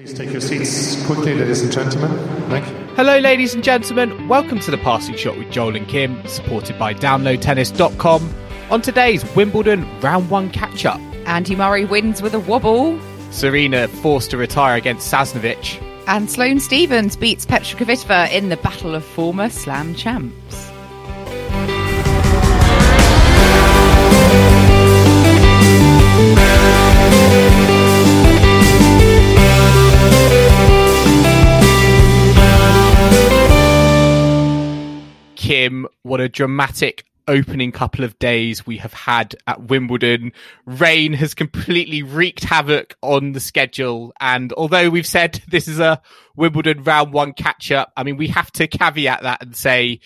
Please take your seats quickly, ladies and gentlemen. Thank you. Hello, ladies and gentlemen. Welcome to the Passing Shot with Joel and Kim, supported by DownloadTennis.com. On today's Wimbledon Round 1 catch up, Andy Murray wins with a wobble, Serena forced to retire against Sasnovich. and Sloane Stevens beats Petra Kvitova in the battle of former Slam champs. Kim, what a dramatic opening couple of days we have had at Wimbledon. Rain has completely wreaked havoc on the schedule. And although we've said this is a Wimbledon round one catch up, I mean, we have to caveat that and say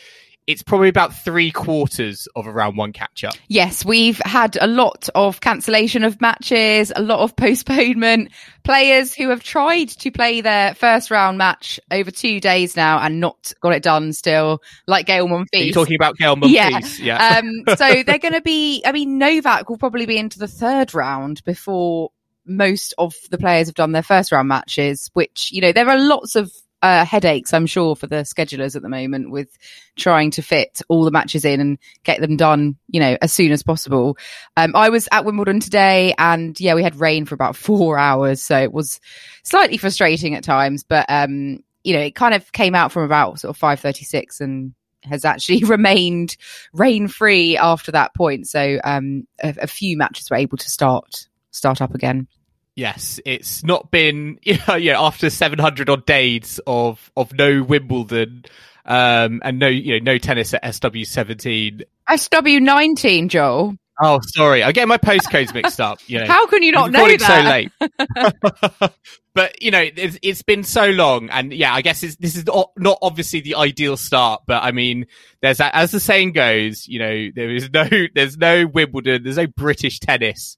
it's probably about three quarters of a round one catch up. Yes, we've had a lot of cancellation of matches, a lot of postponement. Players who have tried to play their first round match over two days now and not got it done still, like Gaël Monfils. Are you talking about Gaël Yeah. Monfils? Yeah. um, so they're going to be, I mean, Novak will probably be into the third round before most of the players have done their first round matches, which, you know, there are lots of uh, headaches, I'm sure, for the schedulers at the moment with trying to fit all the matches in and get them done, you know, as soon as possible. Um, I was at Wimbledon today and yeah, we had rain for about four hours. So it was slightly frustrating at times, but, um, you know, it kind of came out from about sort of 536 and has actually remained rain free after that point. So, um, a, a few matches were able to start, start up again. Yes, it's not been yeah, yeah after 700 odd days of of no Wimbledon um and no you know no tennis at SW17. SW19, Joel. Oh, sorry. I get my postcodes mixed up, you know. How can you not know that? so late. but you know, it's, it's been so long, and yeah, I guess it's, this is not, not obviously the ideal start. But I mean, there's that, as the saying goes, you know, there is no there's no Wimbledon, there's no British tennis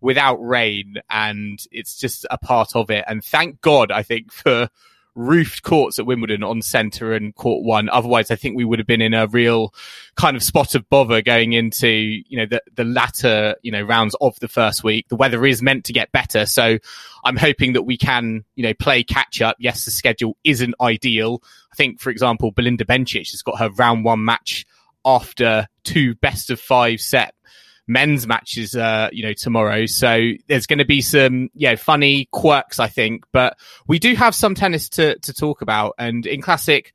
without rain, and it's just a part of it. And thank God, I think for roofed courts at Wimbledon on centre and court one. Otherwise, I think we would have been in a real kind of spot of bother going into, you know, the, the latter, you know, rounds of the first week. The weather is meant to get better. So I'm hoping that we can, you know, play catch up. Yes, the schedule isn't ideal. I think, for example, Belinda Bencic has got her round one match after two best of five set men's matches, uh, you know, tomorrow. So there's going to be some, yeah, funny quirks, I think, but we do have some tennis to, to talk about. And in classic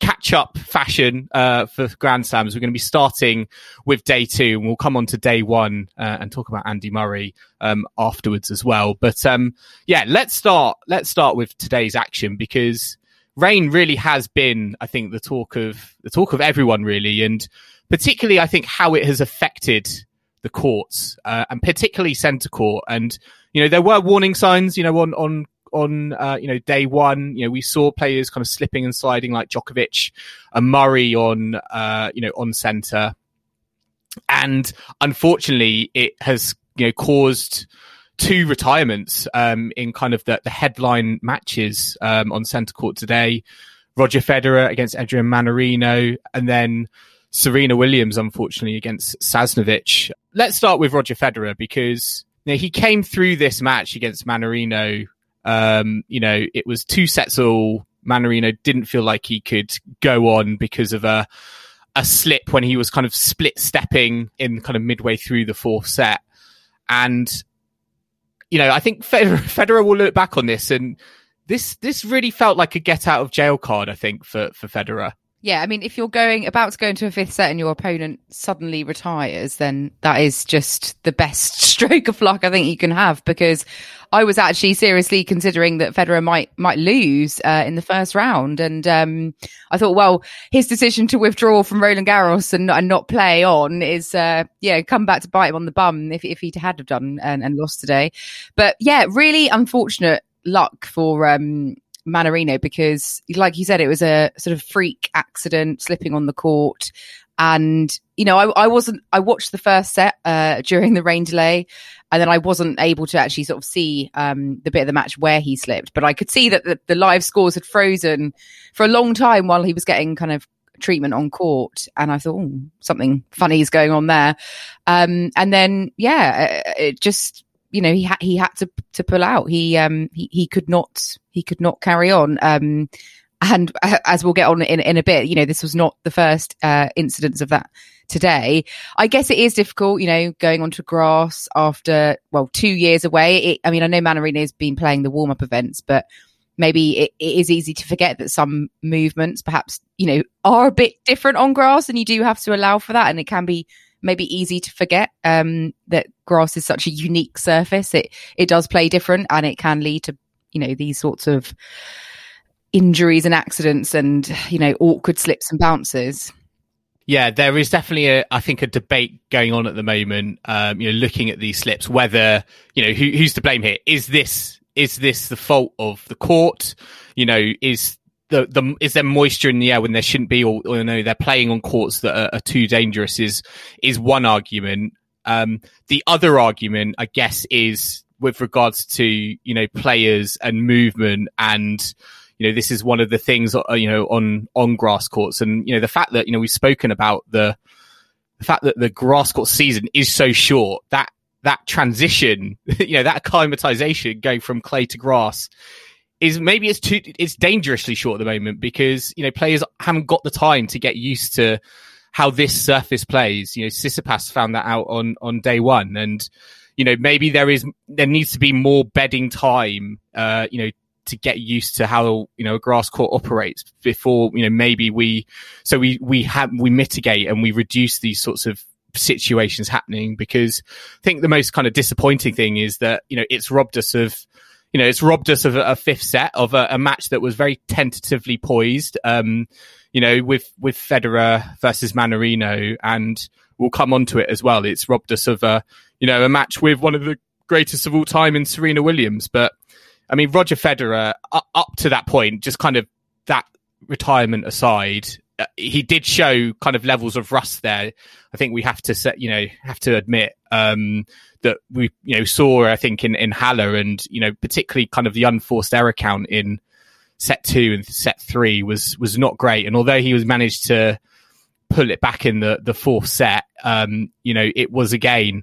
catch up fashion, uh, for Grand Slams, we're going to be starting with day two and we'll come on to day one, uh, and talk about Andy Murray, um, afterwards as well. But, um, yeah, let's start, let's start with today's action because rain really has been, I think, the talk of, the talk of everyone really. And particularly, I think how it has affected the courts, uh, and particularly centre court. And, you know, there were warning signs, you know, on, on, on, uh, you know, day one, you know, we saw players kind of slipping and sliding like Djokovic and Murray on, uh, you know, on centre. And unfortunately, it has, you know, caused two retirements, um, in kind of the, the headline matches, um, on centre court today. Roger Federer against Adrian Mannarino and then Serena Williams, unfortunately, against Sasnovich. Let's start with Roger Federer because you know, he came through this match against Mannarino. Um, you know, it was two sets all. Mannarino didn't feel like he could go on because of a a slip when he was kind of split stepping in kind of midway through the fourth set. And you know, I think Federer, Federer will look back on this and this this really felt like a get out of jail card. I think for for Federer Yeah, I mean, if you're going about to go into a fifth set and your opponent suddenly retires, then that is just the best stroke of luck I think you can have. Because I was actually seriously considering that Federer might might lose uh, in the first round, and um, I thought, well, his decision to withdraw from Roland Garros and, and not play on is, uh, yeah, come back to bite him on the bum if if he had have done and, and lost today. But yeah, really unfortunate luck for um, Mannarino because, like you said, it was a sort of freak accident, slipping on the court. And, you know, I, I wasn't, I watched the first set uh, during the rain delay and then I wasn't able to actually sort of see um, the bit of the match where he slipped, but I could see that the, the live scores had frozen for a long time while he was getting kind of treatment on court. And I thought something funny is going on there. Um, and then yeah it just you know he had he had to to pull out he um he, he could not he could not carry on um and as we'll get on in, in a bit, you know, this was not the first uh, incidents of that today. I guess it is difficult, you know, going onto grass after, well, two years away. It, I mean, I know Mannarino has been playing the warm up events, but maybe it, it is easy to forget that some movements perhaps, you know, are a bit different on grass and you do have to allow for that. And it can be maybe easy to forget um, that grass is such a unique surface. It, it does play different and it can lead to, you know, these sorts of, injuries and accidents and you know awkward slips and bounces. Yeah there is definitely a i think a debate going on at the moment um you know looking at these slips whether you know who, who's to blame here? Is this is this the fault of the court? You know is the, the is there moisture in the air when there shouldn't be or, or you know they're playing on courts that are, are too dangerous is is one argument um the other argument i guess is with regards to you know players and movement and you know, this is one of the things, uh, you know, on, on grass courts. And, you know, the fact that, you know, we've spoken about the, the fact that the grass court season is so short, that, that transition, you know, that acclimatization going from clay to grass is maybe it's too, it's dangerously short at the moment because, you know, players haven't got the time to get used to how this surface plays. You know, Tsitsipas found that out on, on day one and, you know, maybe there is, there needs to be more bedding time, uh, you know, to get used to how you know a grass court operates before you know maybe we so we we have we mitigate and we reduce these sorts of situations happening because I think the most kind of disappointing thing is that you know it's robbed us of you know it's robbed us of a, fifth set of a, a, match that was very tentatively poised um you know with with Federer versus Mannarino and we'll come on to it as well. It's robbed us of a you know a match with one of the greatest of all time in Serena Williams. But I mean, Roger Federer, up, to that point, just kind of that retirement aside, he did show kind of levels of rust there. I think we have to set, you know, have to admit, um, that we, you know, saw, I think in, in Halle and, you know, particularly kind of the unforced error count in set two and set three was, was not great. And although he was managed to pull it back in the, the fourth set, um, you know, it was again,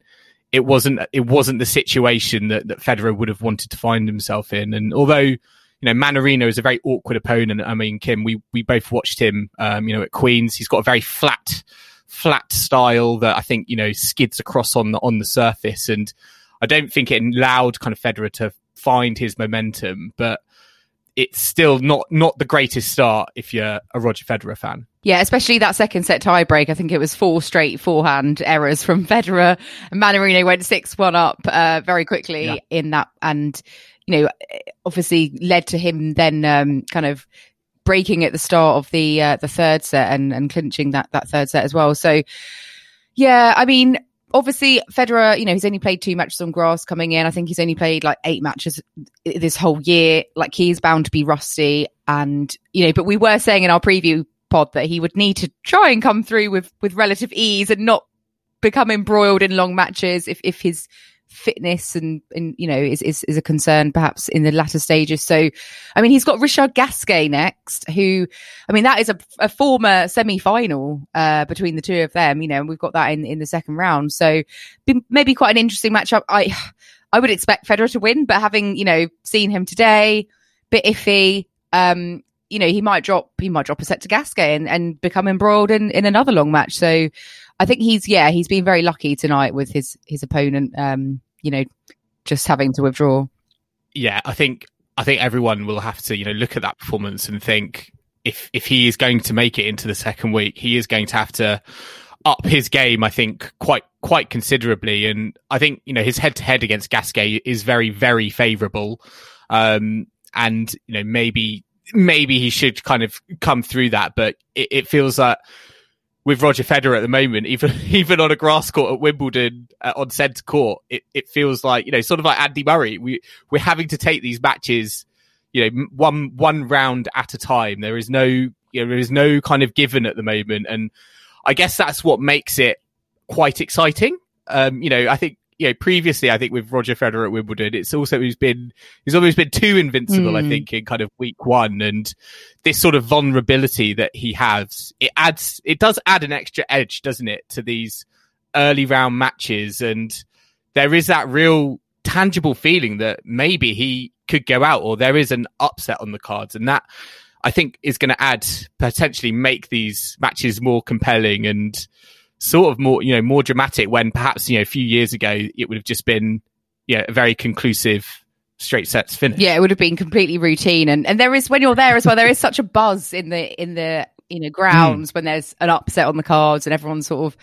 it wasn't it wasn't the situation that, that Federer would have wanted to find himself in. And although you know Mannarino is a very awkward opponent, I mean Kim, we we both watched him, um, you know, at Queens. He's got a very flat flat style that I think you know skids across on the on the surface, and I don't think it allowed kind of Federer to find his momentum, but it's still not not the greatest start if you're a Roger Federer fan. Yeah, especially that second set tiebreak. I think it was four straight forehand errors from Federer. Mannarino went six one up uh, very quickly yeah. in that, and you know, obviously led to him then um, kind of breaking at the start of the uh, the third set and and clinching that that third set as well. So, yeah, I mean, obviously Federer, you know, he's only played two matches on grass coming in. I think he's only played like eight matches this whole year. Like he's bound to be rusty. And, you know, but we were saying in our preview pod that he would need to try and come through with, with relative ease and not become embroiled in long matches if, if his fitness and, and you know is, is is a concern perhaps in the latter stages. So i mean he's got richard gasquet next who i mean that is a, a former semi-final uh, between the two of them you know and we've got that in in the second round. So maybe quite an interesting matchup. I i would expect federer to win but having you know seen him today bit iffy um you know he might drop he might drop a set to gasquet and, and become embroiled in in another long match so I think he's yeah he's been very lucky tonight with his his opponent. Um, you know, just having to withdraw. Yeah, I think I think everyone will have to you know look at that performance and think if if he is going to make it into the second week, he is going to have to up his game. I think quite quite considerably, and I think you know his head to head against Gasquet is very very favourable, um, and you know maybe maybe he should kind of come through that, but it, it feels that with Roger Federer at the moment, even even on a grass court at Wimbledon uh, on centre court, it, it feels like you know sort of like Andy Murray. We we're having to take these matches, you know, one one round at a time. There is no you know there is no kind of given at the moment, and I guess that's what makes it quite exciting. Um, you know, I think you know, previously, I think with Roger Federer at Wimbledon, it's also he's been he's almost been too invincible. Mm. I think in kind of week one, and this sort of vulnerability that he has, it adds it does add an extra edge, doesn't it, to these early round matches, and there is that real tangible feeling that maybe he could go out, or there is an upset on the cards, and that I think is going to add potentially make these matches more compelling and sort of more, you know, more dramatic when perhaps, you know, a few years ago it would have just been, yeah, a very conclusive straight sets finish. Yeah, it would have been completely routine. And, and there is, when you're there as well, there is such a buzz in the, in the, you know, grounds mm. when there's an upset on the cards and everyone's sort of,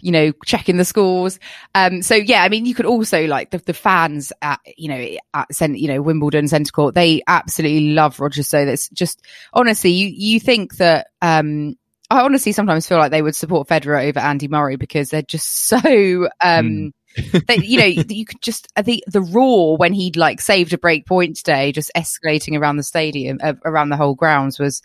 you know, checking the scores. Um, so yeah, I mean, you could also like the, the fans at, you know, at Cent, you know, Wimbledon Centre Court, they absolutely love Roger. So that's just, honestly, you, you think that, um, I honestly sometimes feel like they would support Federer over Andy Murray because they're just so, um, mm. they, you know, you could just, I think the raw when he'd like saved a break point today, just escalating around the stadium, uh, around the whole grounds was,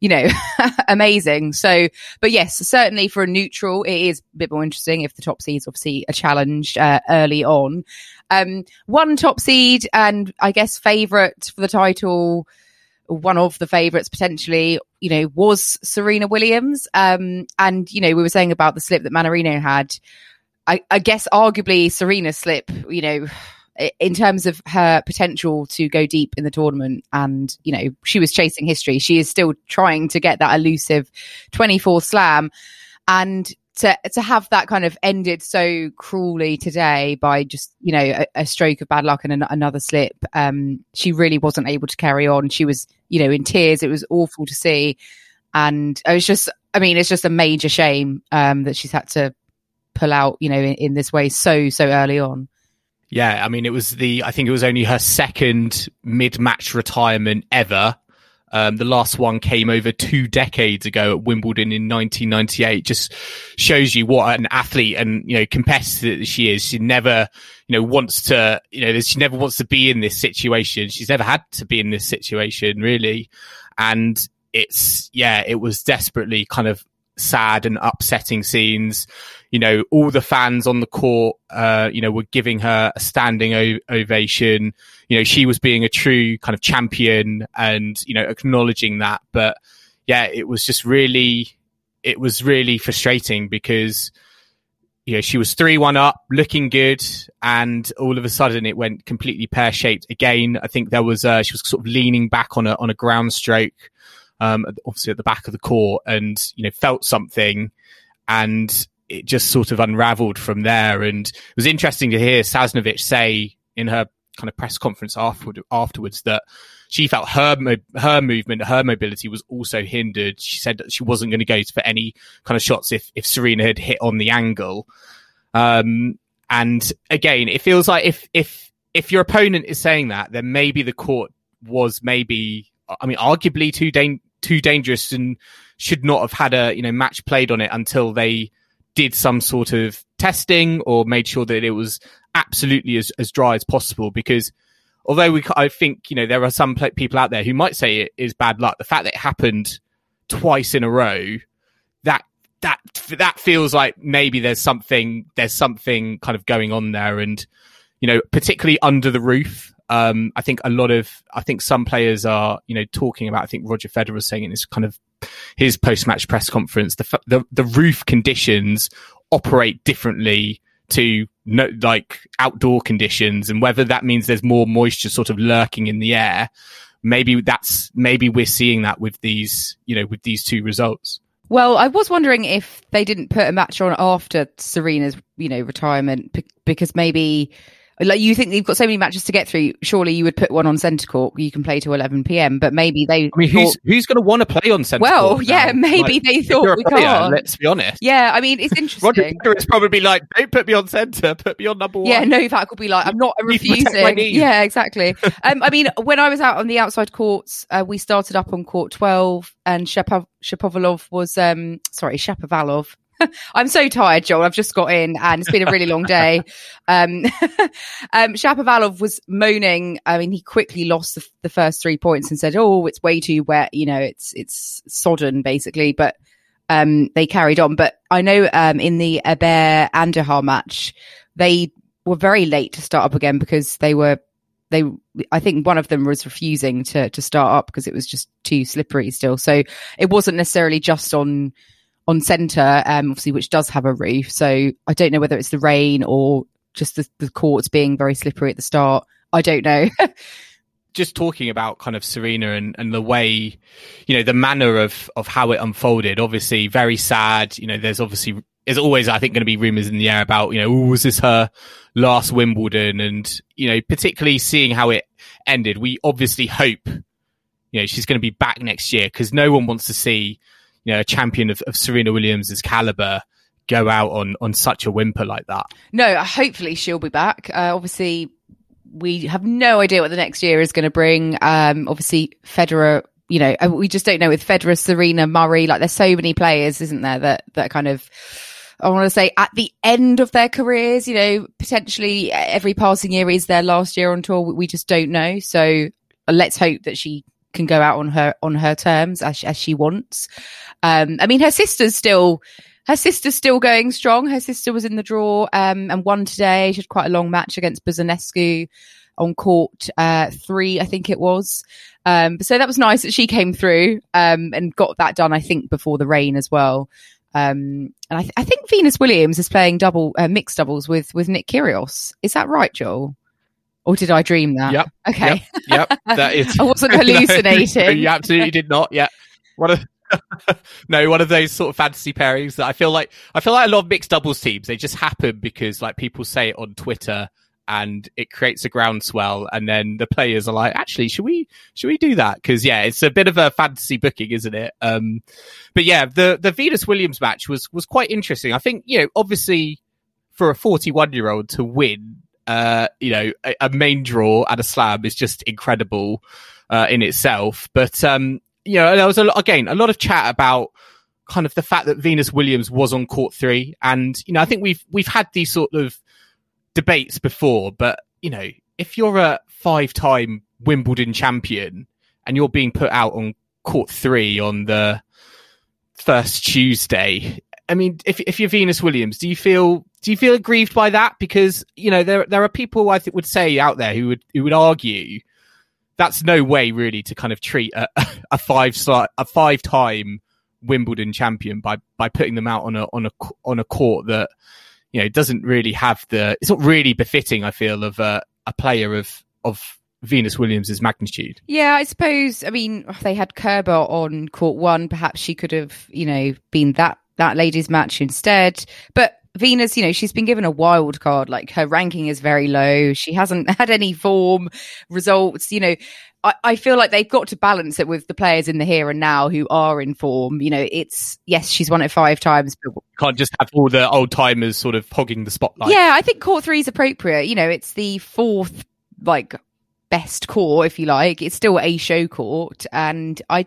you know, amazing. So, but yes, certainly for a neutral, it is a bit more interesting if the top seeds obviously are challenged uh, early on. Um, one top seed and I guess favourite for the title one of the favourites potentially, you know, was Serena Williams. Um, and, you know, we were saying about the slip that Mannarino had. I, I guess arguably Serena's slip, you know, in terms of her potential to go deep in the tournament and you know she was chasing history she is still trying to get that elusive 24 slam and to to have that kind of ended so cruelly today by just you know a, a stroke of bad luck and an, another slip um she really wasn't able to carry on. She was you know in tears. It was awful to see. And it was just i mean it's just a major shame um that she's had to pull out you know in, in this way so so early on. Yeah, I mean, it was the, I think it was only her second mid match retirement ever. Um, the last one came over two decades ago at Wimbledon in 1998. Just shows you what an athlete and you know competitor she is. She never, you know, wants to, you know, she never wants to be in this situation. She's never had to be in this situation really, and it's yeah, it was desperately kind of sad and upsetting scenes. You know, all the fans on the court, uh, you know, were giving her a standing o- ovation you know, she was being a true kind of champion and, you know, acknowledging that. But yeah, it was just really, it was really frustrating because, you know, she was 3 1 up, looking good. And all of a sudden it went completely pear shaped again. I think there was, uh, she was sort of leaning back on a, on a ground stroke, um, obviously at the back of the court and, you know, felt something and it just sort of unraveled from there. And it was interesting to hear Sasnovich say in her kind of press conference afterward, afterwards that she felt her her movement, her mobility was also hindered. She said that she wasn't going to go for any kind of shots if if Serena had hit on the angle. Um, and again, it feels like if if if your opponent is saying that, then maybe the court was maybe, I mean, arguably too too dangerous and should not have had a you know match played on it until they did some sort of testing or made sure that it was absolutely as, as dry as possible because although we, I think, you know, there are some people out there who might say it is bad luck. The fact that it happened twice in a row, that, that, that feels like maybe there's something, there's something kind of going on there. And, you know, particularly under the roof, um, I think a lot of, I think some players are, you know, talking about, I think Roger Federer was saying in his kind of his post match press conference, the, the, the roof conditions operate differently to no, like outdoor conditions and whether that means there's more moisture sort of lurking in the air. Maybe that's, maybe we're seeing that with these, you know, with these two results. Well, I was wondering if they didn't put a match on after Serena's, you know, retirement because maybe Like you think you've got so many matches to get through. Surely you would put one on centre court. You can play to 11 p.m. But maybe they. I mean, who's thought- who's going to want to play on centre well, yeah, now? maybe Like, they thought we player, can't. Let's be honest. Yeah, I mean, it's Roger interesting. Federer is probably like, don't put me on centre, put me on number one. Yeah, Novak will be like, I'm not refusing. Yeah, exactly. um, I mean, when I was out on the outside courts, uh, we started up on court 12 and Shapov- Shapovalov was, um, sorry, Shapovalov. I'm so tired, Joel. I've just got in and it's been a really long day. Um, um, Shapovalov was moaning. I mean, he quickly lost the, the first three points and said, Oh, it's way too wet. You know, it's, it's sodden basically, but, um, they carried on. But I know, um, in the Aber Andahar match, they were very late to start up again because they were they I think one of them was refusing to to start up because it was just too slippery still. So it wasn't necessarily just on on centre, um, obviously, which does have a roof. So I don't know whether it's the rain or just the, the courts being very slippery at the start. I don't know. just talking about kind of Serena and, and the way, you know, the manner of, of how it unfolded, obviously very sad. You know, there's obviously, there's always, I think, going to be rumors in the air about, you know, "Ooh, was this her last Wimbledon? And, you know, particularly seeing how it ended, we obviously hope, you know, she's going to be back next year because no one wants to see, you know, a champion of, of Serena Williams' caliber go out on, on such a whimper like that. no, hopefully she'll be back. Uh, obviously, we have no idea what the next year is going to bring. Um, obviously, Federer, you know, uh, we just don't know with Federer, Serena, Murray. Like, there's so many players, isn't there, that that kind of. I want to say at the end of their careers, you know, potentially every passing year is their last year on tour. We- We just don't know. So uh, let's hope that she can go out on her on her terms as as she wants. Um, I mean, her sister's still her sister's still going strong. Her sister was in the draw um, and won today. She had quite a long match against Buzarnescu on court uh, three, I think it was. Um, so that was nice that she came through um, and got that done. I think before the rain as well. Um, and I, th- I think Venus Williams is playing double uh, mixed doubles with with Nick Kyrgios. Is that right, Joel? Or did I dream that? Yep. Okay. Yep. That is. I wasn't No, hallucinating. you absolutely did not. Yeah. One of no, one of those sort of fantasy pairings that I feel like I feel like a lot of mixed doubles teams they just happen because like people say it on Twitter and it creates a groundswell and then the players are like actually should we should we do that because yeah it's a bit of a fantasy booking isn't it um but yeah the the Venus Williams match was was quite interesting I think you know obviously for a 41 year old to win uh you know a, a main draw at a slam is just incredible uh, in itself. But um, you know, there was a lot, again a lot of chat about kind of the fact that Venus Williams was on court three, and you know, I think we've we've had these sort of debates before. But you know, if you're a five-time Wimbledon champion and you're being put out on court three on the first Tuesday, I mean, if if you're Venus Williams, do you feel do you feel aggrieved by that? Because you know there there are people I think would say out there who would who would argue that's no way really to kind of treat a, a five a five time Wimbledon champion by by putting them out on a on a on a court that you know doesn't really have the it's not really befitting I feel of a a player of of Venus Williams's magnitude. Yeah, I suppose. I mean, if they had Kerber on court one. Perhaps she could have, you know, been that that ladies' match instead. But Venus, you know, she's been given a wild card. Like her ranking is very low. She hasn't had any form results. You know, I, I feel like they've got to balance it with the players in the here and now who are in form. You know, it's yes, she's won it five times, but Can't just have all the old timers sort of hogging the spotlight. yeah, I think court three is appropriate. You know, it's the fourth like best court, if you like. It's still a show court, and I,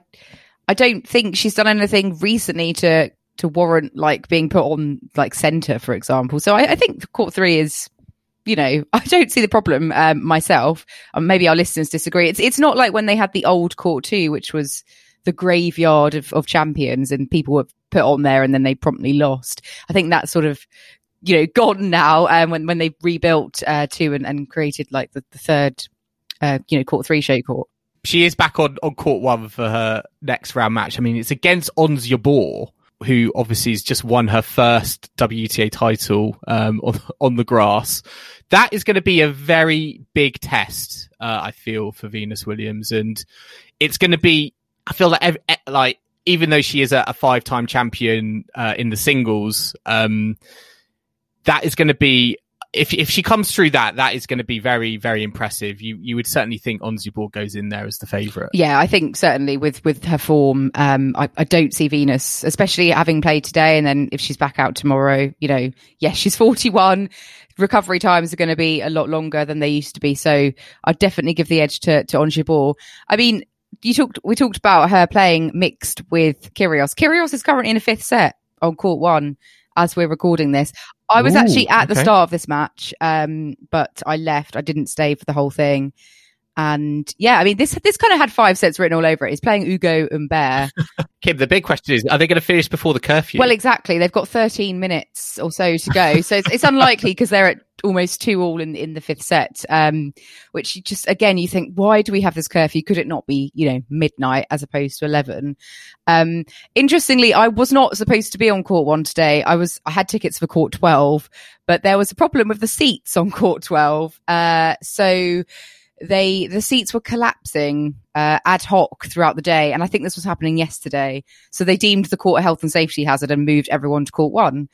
I don't think she's done anything recently to to warrant like being put on like centre, for example. So I, I think court three is. You know, I don't see the problem um, myself. Um, maybe our listeners disagree. It's it's not like when they had the old court two, which was the graveyard of, of champions, and people were put on there and then they promptly lost. I think that's sort of you know gone now um, when when they rebuilt uh, two and, and created like the, the third uh, you know court three show court she is back on, on court one for her next round match. I mean, it's against Ons Jabeur, who obviously has just won her first WTA title um, on, on the grass. That is going to be a very big test, uh, I feel, for Venus Williams, and it's going to be. I feel like, like even though she is a, a five-time champion uh, in the singles, um, that is going to be if if she comes through that, that is going to be very very impressive. You you would certainly think Jabeur goes in there as the favourite. Yeah, I think certainly with with her form, um, I, I don't see Venus, especially having played today, and then if she's back out tomorrow, you know, yes, she's forty one. Recovery times are going to be a lot longer than they used to be, so I'd definitely give the edge to to Ons I mean, you talked we talked about her playing mixed with Kyrgios. Kyrgios is currently in a fifth set on court one as we're recording this. I was Ooh, actually at the okay. start of this match, um, but I left. I didn't stay for the whole thing. And yeah, I mean, this this kind of had five sets written all over it. He's playing Ugo Humbert. Kim, the big question is: Are they going to finish before the curfew? well, exactly. They've got 13 minutes or so to go, so it's, it's unlikely because they're at almost two all in in the fifth set. Um, which you just again, you think, why do we have this curfew? Could it not be, you know, midnight as opposed to 11? Um, interestingly, I was not supposed to be on court one today. I was, I had tickets for court 12, but there was a problem with the seats on court 12. Uh, so they, the seats were collapsing, uh, ad hoc throughout the day. And I think this was happening yesterday. So they deemed the court a health and safety hazard and moved everyone to court one.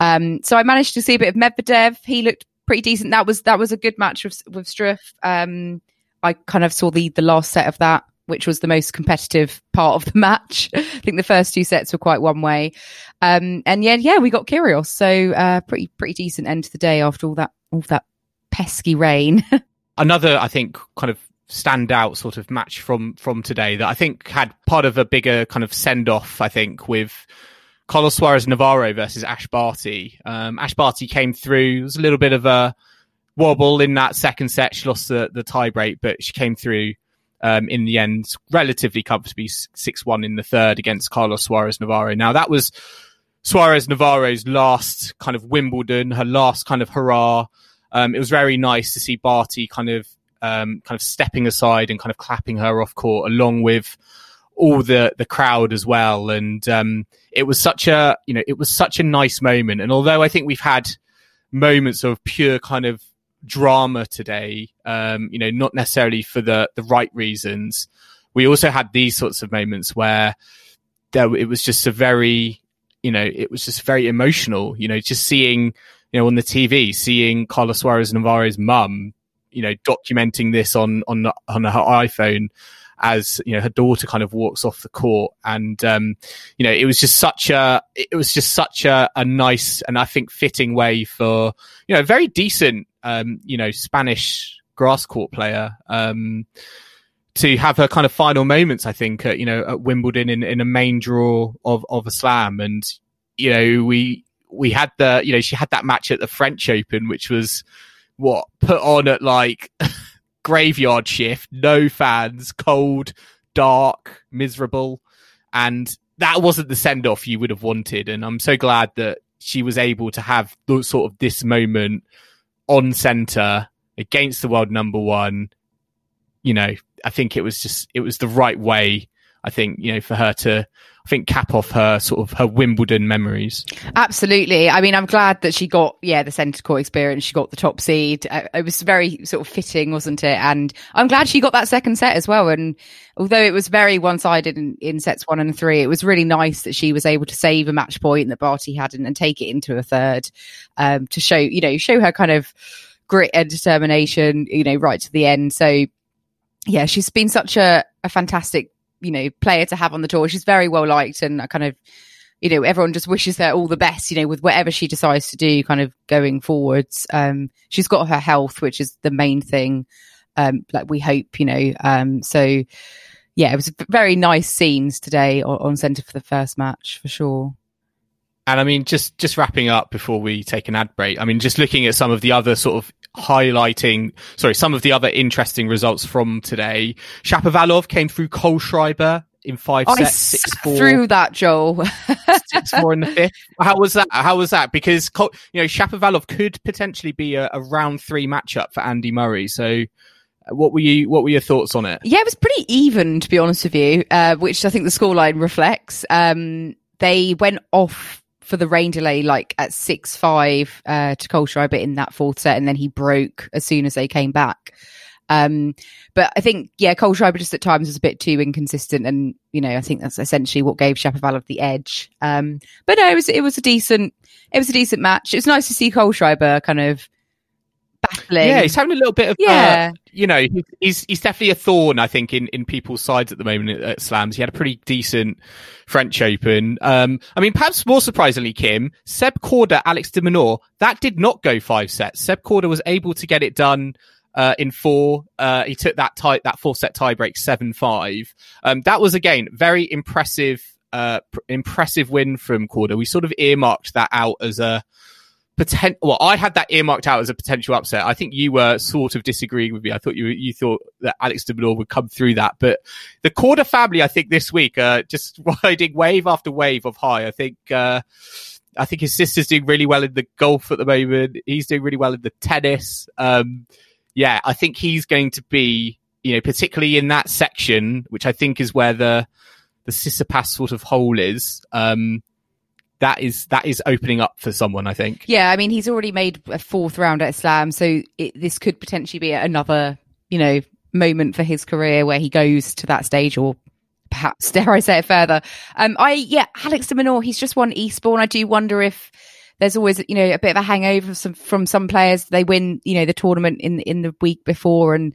Um, so I managed to see a bit of Medvedev. He looked pretty decent. That was, that was a good match with, with Struff. Um, I kind of saw the, the last set of that which was the most competitive part of the match. I think the first two sets were quite one way. Um, and yeah, yeah, we got Kyrgios. So, uh, pretty, pretty decent end to the day after all that, all that pesky rain. another, I think, kind of standout sort of match from from today that I think had part of a bigger kind of send off. I think with Carla Suarez Navarro versus Ash Barty. Um, Ash Barty came through. It was a little bit of a wobble in that second set. She lost the the tie break, but she came through. Um, in the end, relatively comfortably six one in the third against Carla Suarez Navarro. Now that was Suarez Navarro's last kind of Wimbledon, her last kind of hurrah. Um, it was very nice to see Barty kind of um, kind of stepping aside and kind of clapping her off court along with all the the crowd as well. And um, it was such a you know it was such a nice moment. And although I think we've had moments of pure kind of drama today, um, you know, not necessarily for the the right reasons, we also had these sorts of moments where there it was just a very you know it was just very emotional. You know, just seeing you know on the TV, seeing Carla Suarez Navarro's mum you know documenting this on on on her iPhone as you know her daughter kind of walks off the court. And um you know it was just such a it was just such a, a nice and I think fitting way for you know a very decent um you know Spanish grass court player um to have her kind of final moments I think at, you know at Wimbledon in in a main draw of of a slam. And you know we we had the you know she had that match at the French Open which was what put on at like graveyard shift, no fans, cold, dark, miserable, and that wasn't the send off you would have wanted. And I'm so glad that she was able to have the, sort of this moment on center against the world number one. You know, I think it was just it was the right way. I think you know for her to I think cap off her sort of her Wimbledon memories. Absolutely. I mean, I'm glad that she got, yeah, the centre court experience. She got the top seed. Uh, It was very sort of fitting, wasn't it? And I'm glad she got that second set as well. And although it was very one sided in, in sets one and three, it was really nice that she was able to save a match point that Barty hadn't and take it into a third, um, to show, you know, show her kind of grit and determination, you know, right to the end. So yeah, she's been such a, a fantastic you know player to have on the tour. She's very well liked, and I kind of you know everyone just wishes her all the best. You know, with whatever she decides to do, kind of going forwards. Um, she's got her health, which is the main thing. Um, like we hope, you know. Um, so yeah, it was very nice scenes today on, on centre for the first match for sure. And I mean, just just wrapping up before we take an ad break. I mean, just looking at some of the other sort of highlighting, sorry, some of the other interesting results from today. Shapovalov came through Kohlschreiber in five I sets, six four, through that, Joel. six four in the fifth. How was that? How was that? Because you know Shapovalov could potentially be a, a round three matchup for Andy Murray. So, uh, what were you? What were your thoughts on it? Yeah, it was pretty even, to be honest with you, uh, which I think the scoreline reflects. Um, they went off for the rain delay, like at six five uh, to Cole Kohlschreiber in that fourth set, and then he broke as soon as they came back. Um, but I think, yeah, Cole Kohlschreiber just at times was a bit too inconsistent, and you know, I think that's essentially what gave Shapovalov the edge. Um, but no, it was it was a decent it was a decent match. It was nice to see Cole Kohlschreiber kind of battling. Yeah, he's having a little bit of, Yeah. uh, you know, he's he's definitely a thorn, I think, in, in people's sides at the moment at, Slams. He had a pretty decent French Open. Um, I mean, perhaps more surprisingly, Kim, Seb Korda, Alex de Minaur, that did not go five sets. Seb Korda was able to get it done. Uh, in four, uh, he took that tie, that four set tiebreak seven five. Um, that was again very impressive, uh, pr- impressive win from Korda. We sort of earmarked that out as a, potent. Well, I had that earmarked out as a potential upset. I think you were sort of disagreeing with me. I thought you you thought that Alex de Minaur would come through that, but the Korda family, I think this week, uh, just riding wave after wave of high. I think. Uh, I think his sister's doing really well in the golf at the moment. He's doing really well in the tennis. Um, yeah, I think he's going to be, you know, particularly in that section, which I think is where the the Tsitsipas sort of hole is. Um, that is that is opening up for someone. I think. Yeah, I mean, he's already made a fourth round at Slam, so it, this could potentially be another, you know, moment for his career where he goes to that stage, or perhaps dare I say it further. Um, I yeah, Alex de Minaur, he's just won Eastbourne. I do wonder if there's always you know a bit of a hangover from some, from some players. They win you know the tournament in in the week before and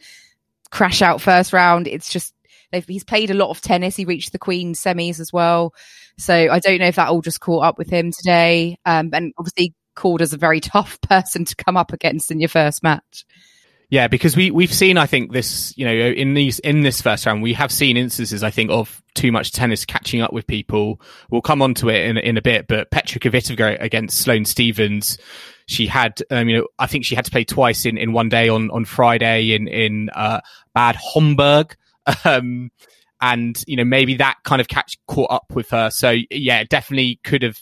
crash out first round. It's just he's played a lot of tennis. He reached the Queen semis as well. So I don't know if that all just caught up with him today. Um, and obviously Korda's a very tough person to come up against in your first match. Yeah, because we we've seen, I think this, you know, in these in this first round, we have seen instances, I think, of too much tennis catching up with people. We'll come on to it in in a bit, but Petra Kvitova against Sloane Stevens, she had, um, you know, I think she had to play twice in in one day on on Friday in in uh, Bad Homburg. Um, and you know maybe that kind of catch caught up with her. So yeah, it definitely could have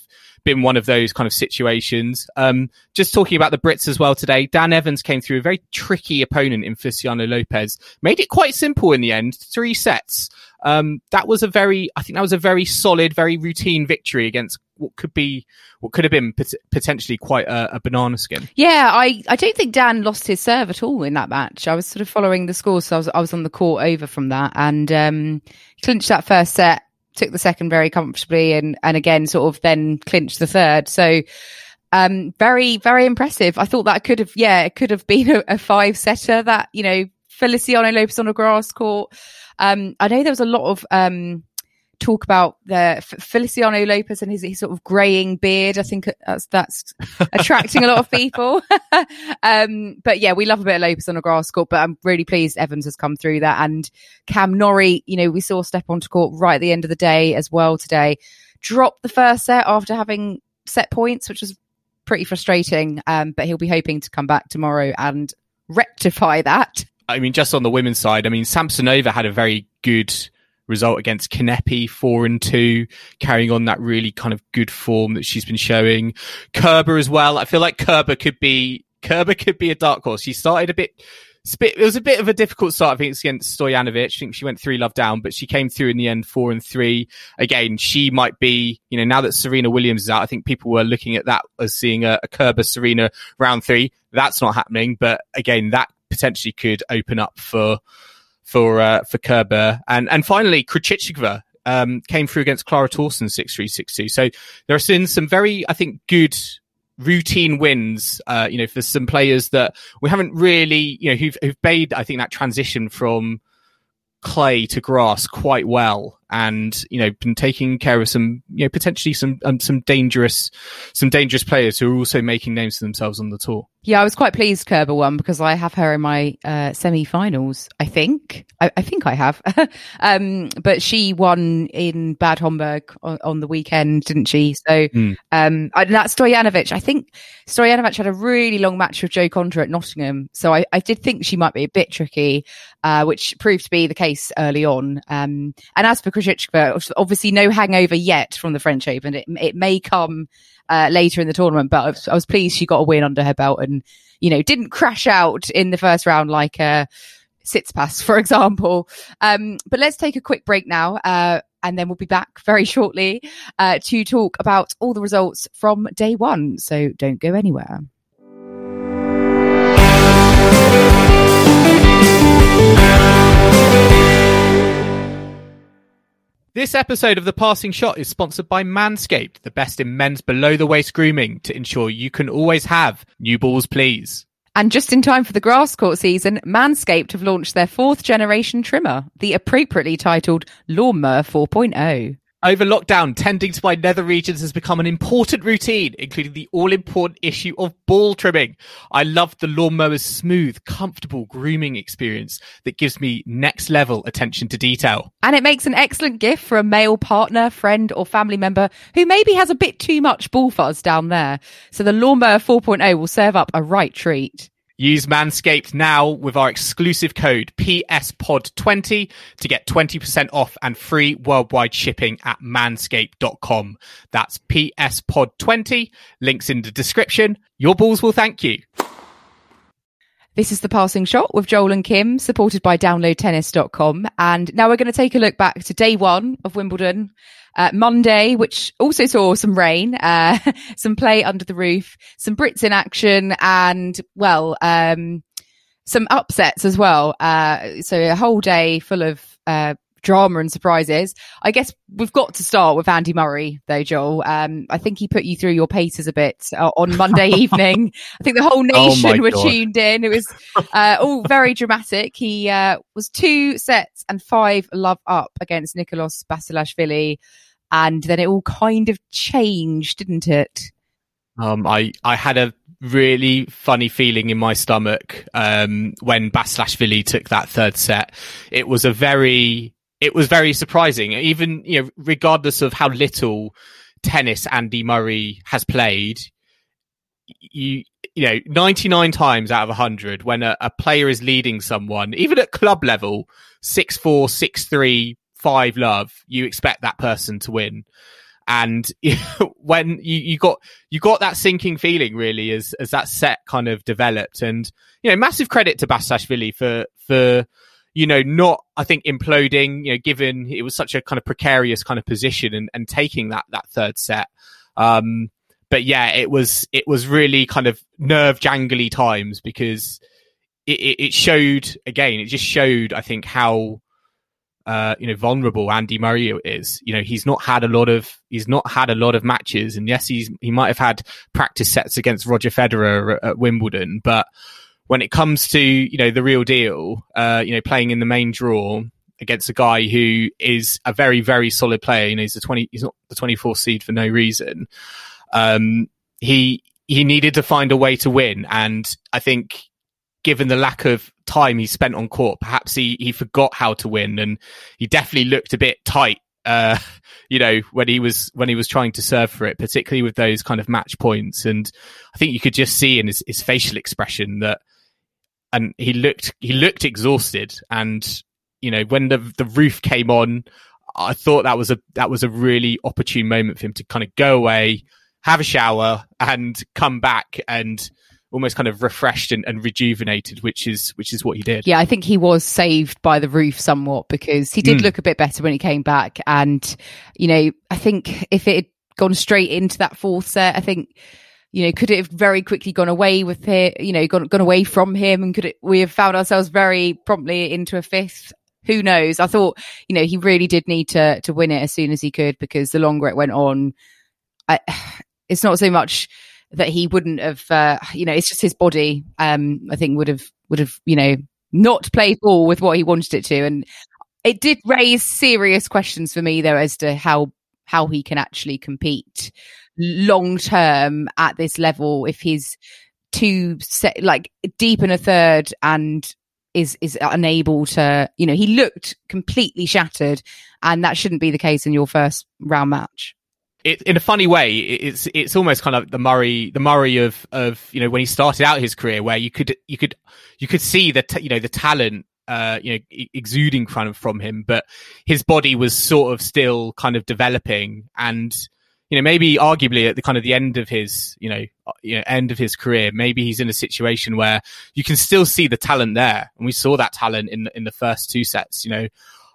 been one of those kind of situations. Um, just talking about the Brits as well today, Dan Evans came through a very tricky opponent in Feliciano Lopez, made it quite simple in the end, three sets. Um, that was a very, I think that was a very solid, very routine victory against what could be, what could have been pot- potentially quite a, a banana skin. Yeah, I, I don't think Dan lost his serve at all in that match. I was sort of following the score, so I was I was on the court over from that and um, clinched that first set, took the second very comfortably, and and again sort of then clinched the third. So um, very very impressive. I thought that could have yeah it could have been a, a five setter that you know Feliciano Lopez on a grass court. Um, I know there was a lot of um, talk about the Feliciano Lopez and his, his sort of graying beard. I think that's that's attracting a lot of people. um, but yeah, we love a bit of Lopez on a grass court. But I'm really pleased Evans has come through that, and Cam Norrie. You know, we saw step onto court right at the end of the day as well today. Dropped the first set after having set points, which was pretty frustrating. Um, but he'll be hoping to come back tomorrow and rectify that. I mean, just on the women's side, I mean, Samsonova had a very good result against Kanepi, four and two, carrying on that really kind of good form that she's been showing. Kerber as well. I feel like Kerber could be Kerber could be a dark horse. She started a bit. It was a bit of a difficult start. I think it's against Stojanovic. I think she went three love down, but she came through in the end, four and three. Again, she might be, you know, now that Serena Williams is out, I think people were looking at that as seeing a, a Kerber Serena round three. That's not happening, but again, that potentially could open up for for uh, for Kerber. And and finally, Krejcikova um, came through against Clara Tauson six three six two. So there have been some very, I think, good routine wins. Uh, you know, for some players that we haven't really, you know, who've who've made, I think, that transition from clay to grass quite well and you know been taking care of some you know potentially some um, some dangerous some dangerous players who are also making names for themselves on the tour Yeah, I was quite pleased Kerber won because I have her in my uh, semi-finals. I think, I, I think I have. um, but she won in Bad Homburg on, on the weekend, didn't she? So, Hmm. um, and that's Stojanovic. I think Stojanovic had a really long match with Jo Konta at Nottingham, so I, I did think she might be a bit tricky, uh, which proved to be the case early on. Um, and as for Krejcikova, obviously no hangover yet from the French Open. It, it may come uh, later in the tournament, but I was, I was pleased she got a win under her belt and, you know, didn't crash out in the first round like, uh, Tsitsipas, for example. Um, but let's take a quick break now. Uh, and then we'll be back very shortly, uh, to talk about all the results from day one. So don't go anywhere. This episode of The Passing Shot is sponsored by Manscaped, the best in men's below the waist grooming to ensure you can always have new balls, please. And just in time for the grass court season, Manscaped have launched their fourth generation trimmer, the appropriately titled Lawnmower 4.0. Over lockdown, tending to my nether regions has become an important routine, including the all important issue of ball trimming. I love the lawnmower's smooth, comfortable grooming experience that gives me next level attention to detail. And it makes an excellent gift for a male partner, friend, or family member who maybe has a bit too much ball fuzz down there. So the Lawnmower 4.0 will serve up a right treat. Use Manscaped now with our exclusive code PSPOD20 to get 20% off and free worldwide shipping at manscaped.com. That's PSPOD20. Links in the description. Your balls will thank you. This is the passing shot with Joel and Kim, supported by downloadtennis.com. And now we're going to take a look back to day one of Wimbledon, uh, Monday, which also saw some rain, uh, some play under the roof, some Brits in action, and well, um, some upsets as well. Uh, so a whole day full of, uh, drama and surprises. I guess we've got to start with Andy Murray, though, Joel. Um, I think he put you through your paces a bit uh, on Monday evening. I think the whole Oh nation my were God. tuned in. It was uh, all very dramatic. He uh, was two sets and five love up against Nikoloz Basilashvili. And then it all kind of changed, didn't it? Um, I, I had a really funny feeling in my stomach um, when Basilashvili took that third set. It was a very, it was very surprising. Even you know, regardless of how little tennis Andy Murray has played, you you know, ninety nine times out of hundred, when a, a player is leading someone, even at club level, six four, six three, five love, you expect that person to win. And when you, you got you got that sinking feeling really as as that set kind of developed. And you know massive credit to Basashvili for for you know not I think imploding you know given it was such a kind of precarious kind of position and, and taking that that third set. Um but yeah it was it was really kind of nerve jangly times because it, it, it showed again it just showed I think how uh, you know, vulnerable Andy Murray is. You know, he's not had a lot of he's not had a lot of matches, and yes, he's he might have had practice sets against Roger Federer at, at Wimbledon, but when it comes to you know the real deal, uh, you know, playing in the main draw against a guy who is a very very solid player, you know, he's the twenty he's not the twenty fourth seed for no reason. Um, he he needed to find a way to win, and I think given the lack of time he spent on court, perhaps he, he forgot how to win and he definitely looked a bit tight, uh, you know, when he was, when he was trying to serve for it, particularly with those kind of match points. And I think you could just see in his, his facial expression that, and he looked, he looked exhausted. And, you know, when the, the roof came on, I thought that was a, that was a really opportune moment for him to kind of go away, have a shower and come back and, almost kind of refreshed and, and, rejuvenated, which is which is what he did. Yeah, I think he was saved by the roof somewhat because he did Mm. look a bit better when he came back. And you know, I think if it had gone straight into that fourth set, I think you know, could it have very quickly gone away with it? You know, gone gone away from him, and could it, we have found ourselves very promptly into a fifth? Who knows? I thought, you know, he really did need to to win it as soon as he could because the longer it went on, I, it's not so much that he wouldn't have uh, you know it's just his body um i think would have would have you know not played ball with what he wanted it to. And it did raise serious questions for me though as to how how he can actually compete long term at this level if he's too set, like deep in a third and is is unable to you know he looked completely shattered. And that shouldn't be the case in your first round match It, in a funny way, it's it's almost kind of the Murray, the Murray of of you know when he started out his career, where you could you could you could see the t- you know the talent uh you know exuding kind of from him, but his body was sort of still kind of developing, and you know maybe arguably at the kind of the end of his you know uh, you know end of his career, maybe he's in a situation where you can still see the talent there, and we saw that talent in in the first two sets. You know,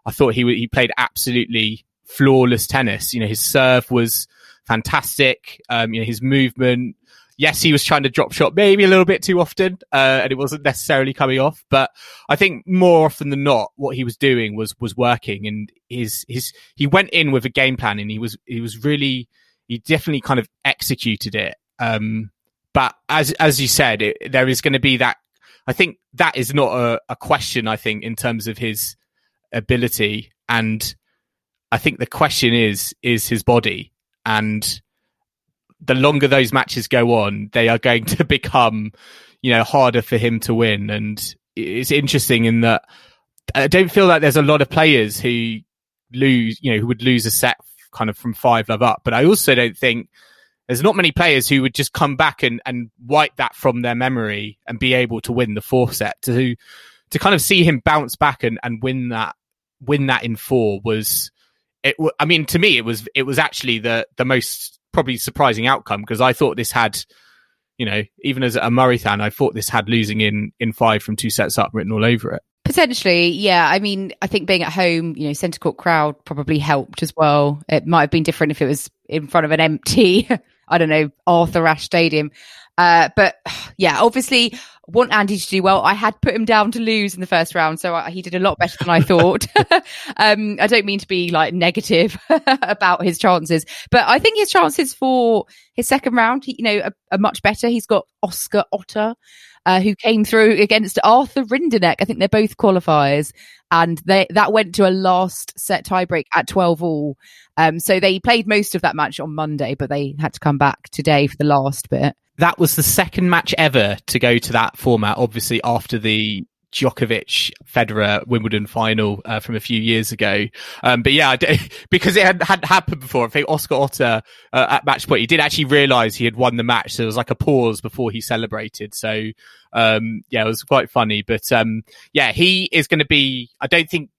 I thought he he played absolutely flawless tennis. You know, his serve was fantastic. Um, you know, his movement. Yes, he was trying to drop shot maybe a little bit too often, uh, and it wasn't necessarily coming off. But I think more often than not, what he was doing was was working, and his his he went in with a game plan, and he was he was really he definitely kind of executed it. Um, but as as you said, it, there is going to be that. I think that is not a, a question. I think in terms of his ability, and I think the question is is his body, and the longer those matches go on, they are going to become, you know, harder for him to win. And it's interesting in that I don't feel like there's a lot of players who lose, you know, who would lose a set kind of from five love up. But I also don't think there's not many players who would just come back and, and wipe that from their memory and be able to win the fourth set to, to kind of see him bounce back and, and win that, win that in four was, it, I mean, to me, it was, it was actually the, the most probably surprising outcome because I thought this had, you know, even as a Murray fan, I thought this had losing in, in five from two sets up written all over it. Potentially, yeah. I mean, I think being at home, you know, centre court crowd probably helped as well. It might have been different if it was in front of an empty, I don't know, Arthur Ashe Stadium. Uh, but yeah, obviously want Andy to do well. I had put him down to lose in the first round, so I, he did a lot better than I thought. um, I don't mean to be like negative about his chances, but I think his chances for his second round, you know, are, are much better. He's got Oscar Otte uh, who came through against Arthur Rinderknech. I think they're both qualifiers, and they that went to a last set tiebreak at twelve all. Um, so they played most of that match on Monday, but they had to come back today for the last bit. That was the second match ever to go to that format. Obviously, after the Djokovic Federer Wimbledon final uh, from a few years ago. Um, but yeah, because it had, hadn't happened before. I think Oscar Otte uh, at match point, he did actually realize he had won the match. So there was like a pause before he celebrated. So, um, yeah, it was quite funny. But, um, yeah, he is going to be, I don't think,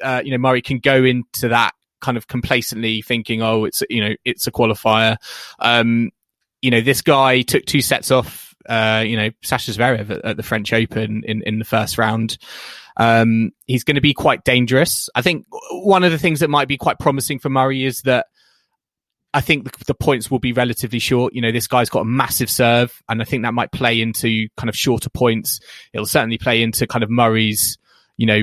uh, you know, Murray can go into that kind of complacently thinking, oh, it's, you know, it's a qualifier. Um, you know, this guy took two sets off uh, you know, Sasha Zverev at, at, the French Open in, in the first round. Um, he's going to be quite dangerous. I think one of the things that might be quite promising for Murray is that I think the, the, points will be relatively short. You know, this guy's got a massive serve, and I think that might play into kind of shorter points. It'll certainly play into kind of Murray's, you know,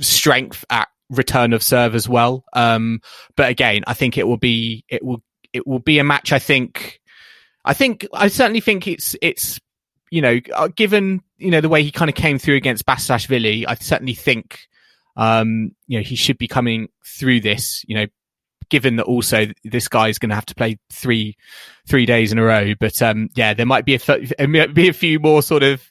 strength at return of serve as well. Um, but again, I think it will be it will it will be a match. I think I think I certainly think it's it's you know uh, given you know the way he kind of came through against Basilashvili, I certainly think um, you know he should be coming through this. You know, given that also this guy is going to have to play three three days in a row. But um, yeah, there might be a might be a few more sort of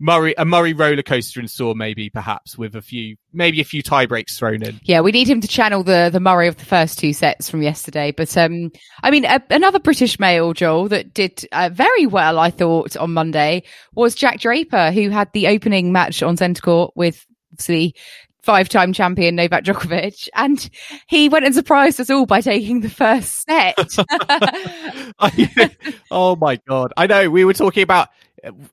Murray a Murray roller coaster in store, maybe perhaps with a few maybe a few tie breaks thrown in. Yeah, we need him to channel the the Murray of the first two sets from yesterday. But um, I mean, a, another British male, Joel, that did uh, very well, I thought, on Monday was Jack Draper, who had the opening match on centre court with the five-time champion Novak Djokovic, and he went and surprised us all by taking the first set. oh my god! I know we were talking about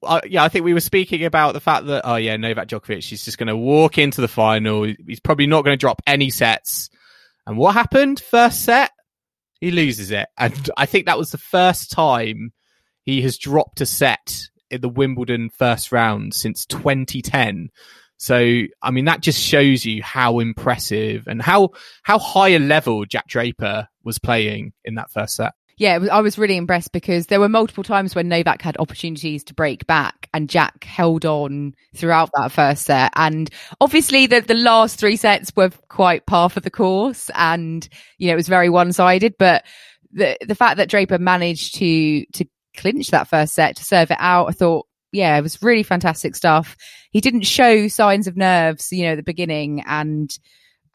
uh, yeah, I think we were speaking about the fact that, oh yeah, Novak Djokovic is just going to walk into the final. He's probably not going to drop any sets. And what happened? First set, he loses it. And I think that was the first time he has dropped a set in the Wimbledon first round since 2010. So, I mean, that just shows you how impressive and how, how high a level Jack Draper was playing in that first set yeah, I was really impressed because there were multiple times when Novak had opportunities to break back and Jack held on throughout that first set. And obviously the, the last three sets were quite par for the course and, you know, it was very one sided, but the, the fact that Draper managed to, to clinch that first set to serve it out, I thought, yeah, it was really fantastic stuff. He didn't show signs of nerves, you know, at the beginning and,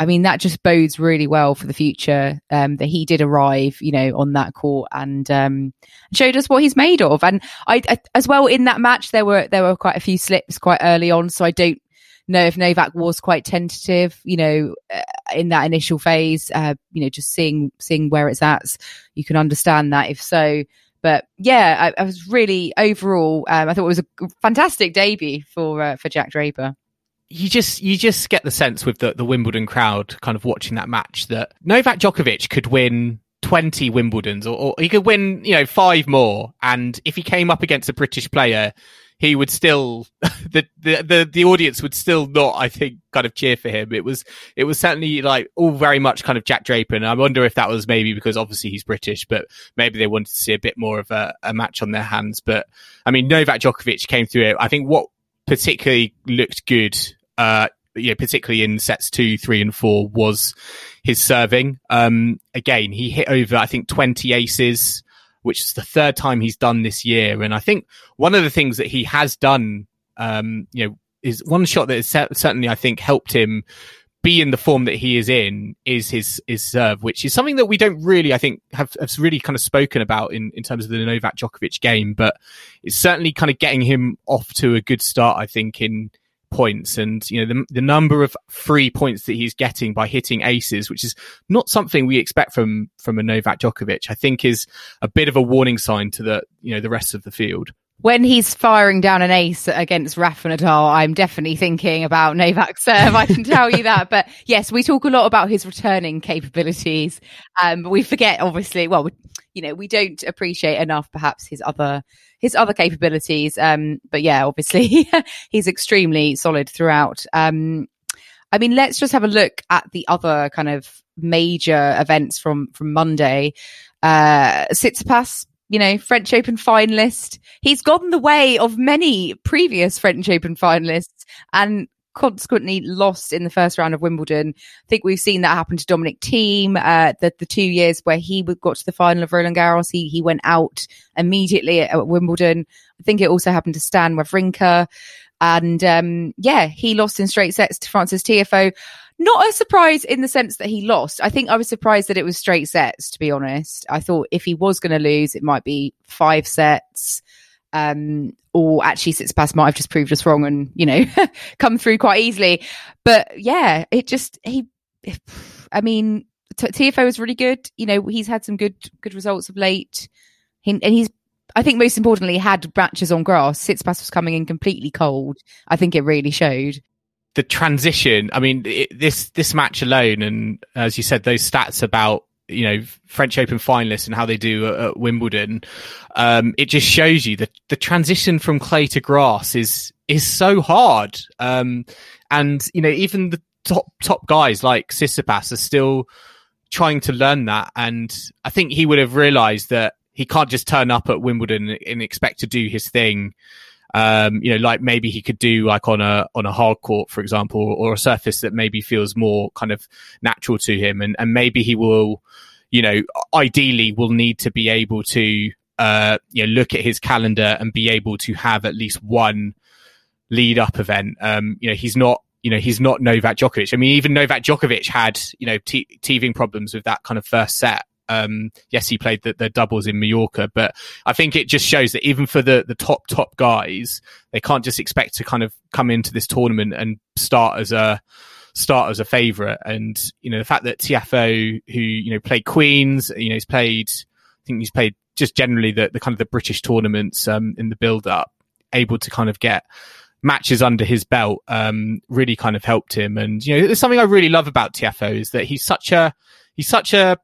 I mean, that just bodes really well for the future um, that he did arrive, you know, on that court and um, showed us what he's made of. And I, I, as well in that match, there were there were quite a few slips quite early on, so I don't know if Novak was quite tentative, you know, uh, in that initial phase. Uh, you know, just seeing seeing where it's at, you can understand that. If so, but yeah, I, I was really overall. Um, I thought it was a fantastic debut for uh, for Jack Draper you just you just get the sense with the, the Wimbledon crowd kind of watching that match that Novak Djokovic could win 20 Wimbledons or, or, he could win, you know, five more. And if he came up against a British player, he would still the, the the the audience would still not, I think, kind of cheer for him. It was it was certainly like all very much kind of Jack Draper, and I wonder if that was maybe because obviously he's British, but maybe they wanted to see a bit more of a, a match on their hands. But I mean, Novak Djokovic came through it. I think what particularly looked good. Uh, you know, particularly in sets two, three, and four, was his serving. Um, again, he hit over, I think, 20 aces, which is the third time he's done this year. And I think one of the things that he has done, um, you know, is one shot that has certainly, I think, helped him be in the form that he is in is his his serve, which is something that we don't really, I think, have, have really kind of spoken about in, in terms of the Novak Djokovic game, but it's certainly kind of getting him off to a good start, I think, in points and you know the, the number of free points that he's getting by hitting aces which is not something we expect from from a Novak Djokovic I think is a bit of a warning sign to the you know the rest of the field when he's firing down an ace against Rafa Nadal, I'm definitely thinking about Novak serve. I can tell you that. But yes, we talk a lot about his returning capabilities. Um, but we forget, obviously, well, you know, we don't appreciate enough perhaps his other his other capabilities. Um, but yeah, obviously he's extremely solid throughout. Um, I mean, let's just have a look at the other kind of major events from from Monday. Uh, Tsitsipas, you know, French Open finalist. He's gone the way of many previous French Open finalists and consequently lost in the first round of Wimbledon. I think we've seen that happen to Dominic Thiem. Uh, the, the two years where he got to the final of Roland Garros, he, he went out immediately at, at Wimbledon. I think it also happened to Stan Wawrinka. And, um, yeah, he lost in straight sets to Francis Tiafoe. Not a surprise in the sense that he lost. I think I was surprised that it was straight sets, to be honest. I thought if he was going to lose, it might be five sets um, or actually Tsitsipas might have just proved us wrong and, you know, come through quite easily. But yeah, it just, he, I mean, T- Tiafoe was really good. You know, he's had some good, good results of late. He, and he's, I think most importantly, had matches on grass. Tsitsipas was coming in completely cold. I think it really showed. The transition, I mean, it, this, this match alone, and as you said, those stats about you know French Open finalists and how they do at, at Wimbledon, um, it just shows you that the transition from clay to grass is is so hard. Um, and you know even the top top guys like Tsitsipas are still trying to learn that. And I think he would have realised that he can't just turn up at Wimbledon and, expect to do his thing. Um, you know, like maybe he could do like on a on a hard court, for example, or a surface that maybe feels more kind of natural to him, and and maybe he will, you know, ideally will need to be able to uh, you know look at his calendar and be able to have at least one lead up event. Um, you know, he's not you know, he's not Novak Djokovic. I mean, even Novak Djokovic had, you know, te- teething problems with that kind of first set. Um, yes, he played the, the, doubles in Mallorca, but I think it just shows that even for the, the top, top guys, they can't just expect to kind of come into this tournament and start as a, start as a favorite. And, you know, the fact that Tiafoe, who, you know, played Queens, you know, he's played, I think he's played just generally the, the kind of the British tournaments, um, in the build up, able to kind of get, matches under his belt um, really kind of helped him. And you know, there's something I really love about Tiafoe is that he's such a he's such a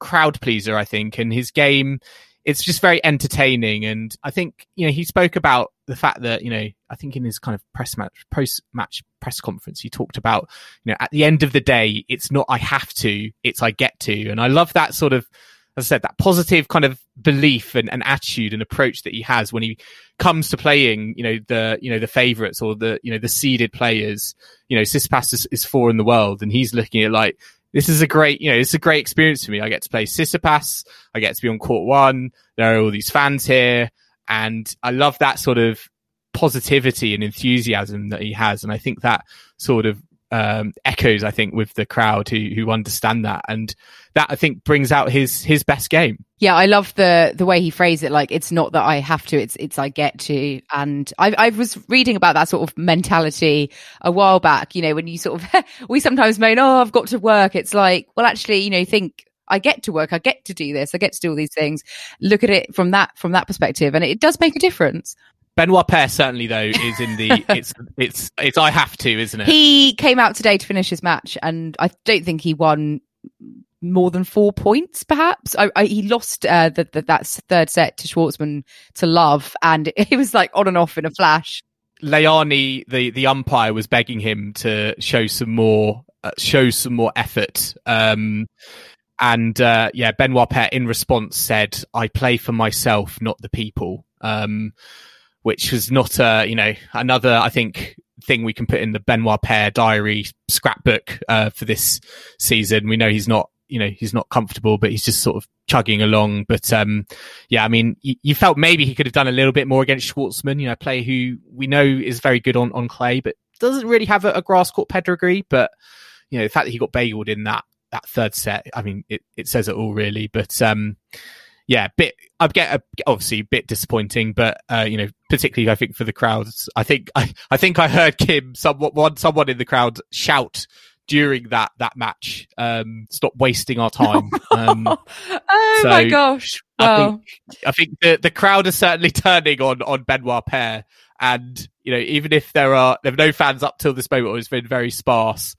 crowd pleaser, I think, and his game it's just very entertaining. And I think, you know, he spoke about the fact that, you know, I think in his kind of press match, post match press conference, he talked about, you know, at the end of the day, it's not I have to, it's I get to. And I love that sort of, as I said, that positive kind of belief and, and attitude and approach that he has when he comes to playing, you know, the, you know, the favorites or the, you know, the seeded players, you know, Tsitsipas is, is four in the world and he's looking at like, this is a great, you know, it's a great experience for me. I get to play Tsitsipas. I get to be on court one. There are all these fans here. And I love that sort of positivity and enthusiasm that he has. And I think that sort of um, echoes, I think, with the crowd who who understand that, and that I think brings out his his best game. Yeah, I love the the way he phrased it. Like it's not that I have to; it's it's I get to. And I I was reading about that sort of mentality a while back. You know, when you sort of we sometimes moan, "Oh, I've got to work." It's like, well, actually, you know, think I get to work, I get to do this, I get to do all these things. Look at it from that from that perspective, and it does make a difference. Benoit Paire certainly though is in the it's it's it's I have to, isn't it? He came out today to finish his match, and I don't think he won more than four points, perhaps. I, I, he lost uh, the, the, that third set to Schwartzman to love, and it was like on and off in a flash. Layani, the the umpire, was begging him to show some more uh, show some more effort. Um, and uh, yeah, Benoit Paire in response said, "I play for myself, not the people." Um, which was not a you know another I think thing we can put in the Benoit Paire diary scrapbook uh, for this season. We know he's not you know he's not comfortable, but he's just sort of chugging along. But um, yeah, I mean, you, you, felt maybe he could have done a little bit more against Schwartzman, you know, a player who we know is very good on on clay, but doesn't really have a, a grass court pedigree. But you know, the fact that he got bageled in that that third set, I mean, it, it says it all really. But um, yeah, bit I get a, obviously a bit disappointing, but uh, you know, particularly I think for the crowds. I think I, I think I heard Kim, someone, one, someone in the crowd shout during that that match. Um, stop wasting our time. Um, oh so my gosh! Wow. I think, I think the the crowd are certainly turning on on Benoit Paire, and you know, even if there are there are no fans up till this moment, it's been very sparse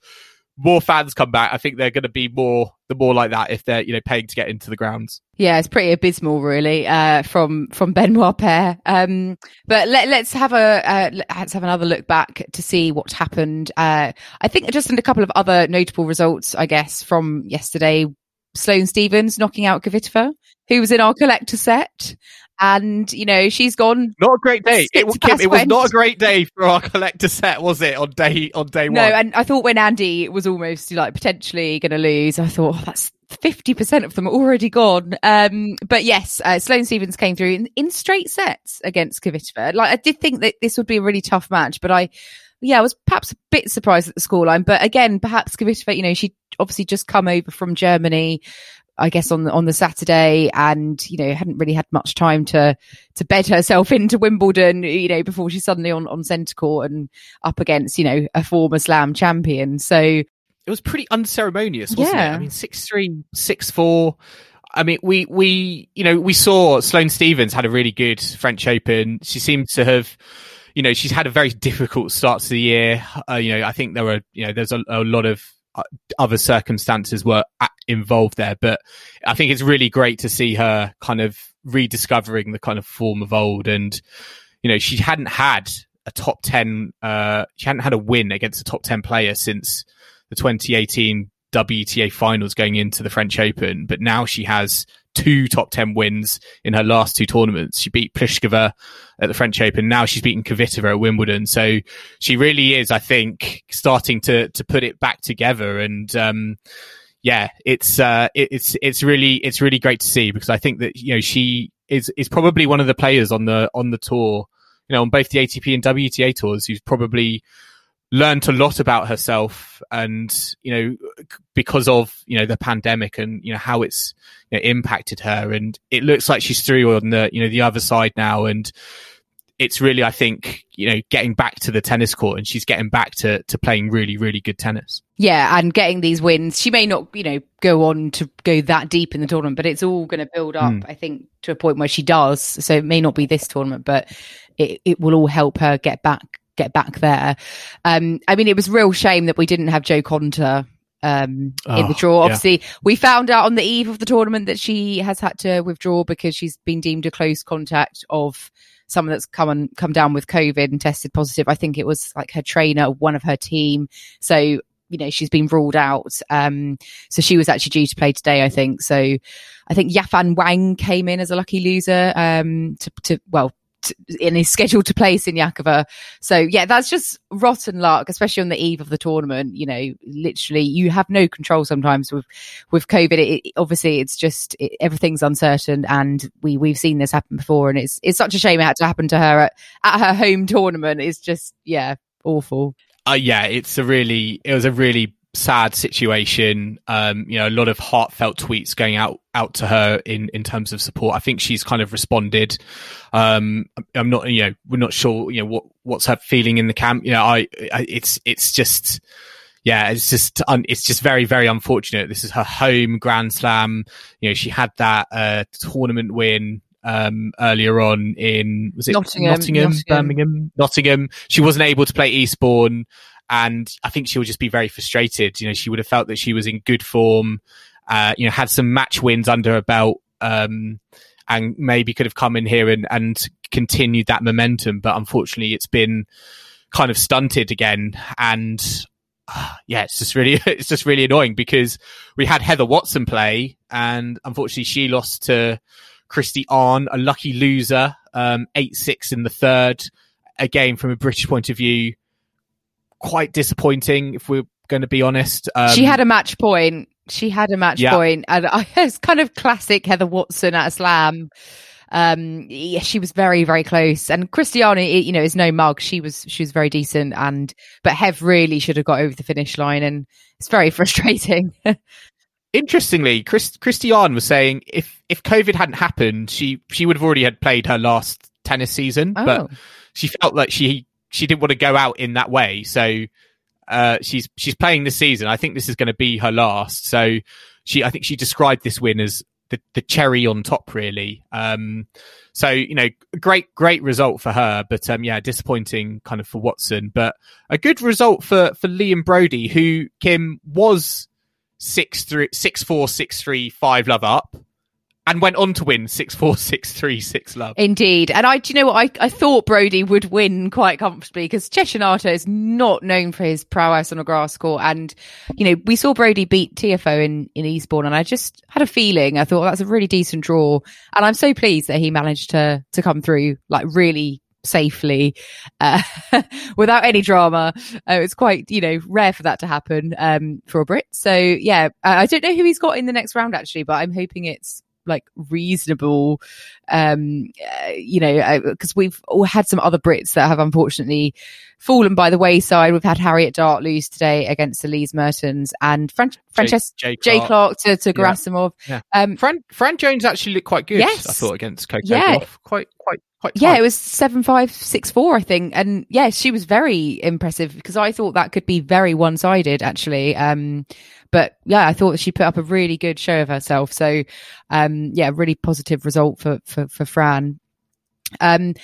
more fans come back, I think they're going to be more the more like that if they're you know paying to get into the grounds. Yeah, it's pretty abysmal, really, uh, from from Benoit Paire. Um, but let, us have a uh, let's have another look back to see what happened. Uh, I think just in a couple of other notable results, I guess, from yesterday. Sloane Stevens knocking out Kvitova, who was in our collector set and you know she's gone. Not a great day. It, Kim, it was not a great day for our collector set, was it? On day on day no, one. No, and I thought when Andy was almost like potentially going to lose, I thought oh, that's fifty percent of them already gone. Um, but yes, uh, Sloane Stevens came through in, in straight sets against Kvitova. Like I did think that this would be a really tough match, but I yeah, I was perhaps a bit surprised at the scoreline, but again, perhaps Kvitova, you know, she obviously just come over from Germany, I guess on the, on the Saturday and, you know, hadn't really had much time to, to bed herself into Wimbledon, you know, before she's suddenly on, on centre court and up against, you know, a former slam champion. So it was pretty unceremonious, wasn't yeah. it? I mean, six three, six four. I mean, we, we, you know, we saw Sloane Stevens had a really good French Open. She seemed to have, you know, she's had a very difficult start to the year. Uh, you know, I think there were, you know, there's a, a lot of other circumstances were involved there. But I think it's really great to see her kind of rediscovering the kind of form of old. And, you know, she hadn't had a top 10, uh, she hadn't had a win against a top 10 player since the 2018 WTA finals going into the French Open. But now she has two top 10 wins in her last two tournaments. She beat Pliskova at the French Open. Now she's beaten Kvitova at Wimbledon. So she really is, I think, starting to, to put it back together. And, um, yeah, it's, uh, it's, it's really, it's really great to see because I think that, you know, she is, is probably one of the players on the, on the tour, you know, on both the ATP and WTA tours who's probably learned a lot about herself and you know because of you know the pandemic and you know how it's you know, impacted her. And it looks like she's through on the you know the other side now. And it's really i think you know getting back to the tennis court and she's getting back to to playing really really good tennis. Yeah and getting these wins. She may not you know go on to go that deep in the tournament but it's all going to build up mm. i think to a point where she does. So it may not be this tournament but it, it will all help her get back get back there. Um, I mean, it was real shame that we didn't have Jo Konta um, oh, in the oh, draw. Obviously, yeah. we found out on the eve of the tournament that she has had to withdraw because she's been deemed a close contact of someone that's come and come down with COVID and tested positive. I think it was like her trainer, one of her team. So, you know, she's been ruled out. Um, so she was actually due to play today, I think. So I think Yafan Wang came in as a lucky loser, um, to, to, well, and is scheduled to play Siniakova. So yeah, that's just rotten luck, especially on the eve of the tournament. You know, literally, you have no control sometimes with with COVID. It, it, obviously, it's just it, everything's uncertain, and we we've seen this happen before, and it's it's such a shame it had to happen to her at, at her home tournament. It's just yeah, awful. Uh, yeah, it's a really it was a really sad situation. Um, you know, a lot of heartfelt tweets going out out to her in in terms of support. I think she's kind of responded. Um, I'm not, you know, we're not sure, you know, what what's her feeling in the camp. You know, I, I it's it's just. Yeah, it's just it's just very very unfortunate. This is her home Grand Slam. You know, she had that uh, tournament win um, earlier on in was it Nottingham, Nottingham, Nottingham, Birmingham, Nottingham. She wasn't able to play Eastbourne. And I think she would just be very frustrated. You know, she would have felt that she was in good form uh, you know, had some match wins under her belt, um, and maybe could have come in here and, and continued that momentum. But unfortunately, it's been kind of stunted again. And uh, yeah, it's just really, it's just really annoying because we had Heather Watson play and unfortunately she lost to Kristie Ahn, a lucky loser, um, 8-6 in the third. Again, from a British point of view, quite disappointing if we're going to be honest. Um, she had a match point. She had a match Yeah. point, and I, it's kind of classic Heather Watson at a slam. Um, yeah, she was very, very close, and Christiana, you know, is no mug. She was, she was very decent, and but Hev really should have got over the finish line, and it's very frustrating. interestingly, Chris, Christiane was saying if, if COVID hadn't happened, she, she would have already had played her last tennis season, Oh. but she felt like she, she didn't want to go out in that way. So, uh, she's, she's playing this season. I think this is going to be her last. So she, I think she described this win as the, the cherry on top, really. Um, so, you know, great, great result for her, but, um, yeah, disappointing kind of for Watson, but a good result for, for Liam Broady, who Kim was six three six four six three five love up and went on to win six four six three six love. Indeed. And I, do you know what? I, I thought Broady would win quite comfortably because Cecchinato is not known for his prowess on a grass court. And, you know, we saw Broady beat Tiafoe in, in Eastbourne and I just had a feeling, I thought that's a really decent draw. And I'm so pleased that he managed to, to come through like really safely, uh, without any drama. Uh, it's quite, you know, rare for that to happen, um, for a Brit. So yeah, I I don't know who he's got in the next round actually, but I'm hoping it's like reasonable um uh, you know because we've all had some other brits that have unfortunately fallen by the wayside we've had harriet dart lose today against elise mertens and Fran- francesca Jay, Jay Clarke. Clarke to, to Yeah. Gerasimov. Yeah. Um, Fran Fran Jones actually looked quite good. Yes. I thought against Coco Yeah. Quite quite quite. yeah, tight. it was seven five six four, I think, and yeah, she was very impressive because I thought that could be very one sided actually. Um, but yeah, I thought she put up a really good show of herself. So, um, yeah, really positive result for for for Fran. Um,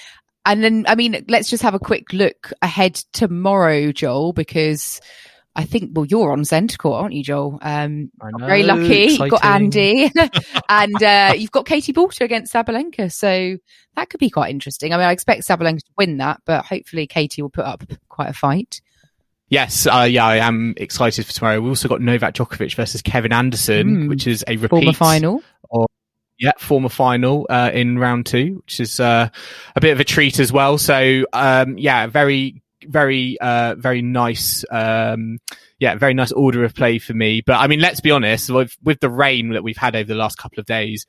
and then I mean, let's just have a quick look ahead tomorrow, Joel, because. I think, well, you're on centre court, aren't you, Joel? Um, know, very lucky. You've got. Andy and uh, you've got Katie Boulter against Sabalenka. So that could be quite interesting. I mean, I expect Sabalenka to win that, but hopefully Katie will put up quite a fight. Yes, uh, yeah, I am excited for tomorrow. We also got Novak Djokovic versus Kevin Anderson, Mm. which is a repeat Former final. Yeah, former final uh, in round two, which is uh, a bit of a treat as well. So, um, yeah, very, very, uh, very nice. Um, yeah, very nice order of play for me. But I mean, let's be honest, with, with the rain that we've had over the last couple of days,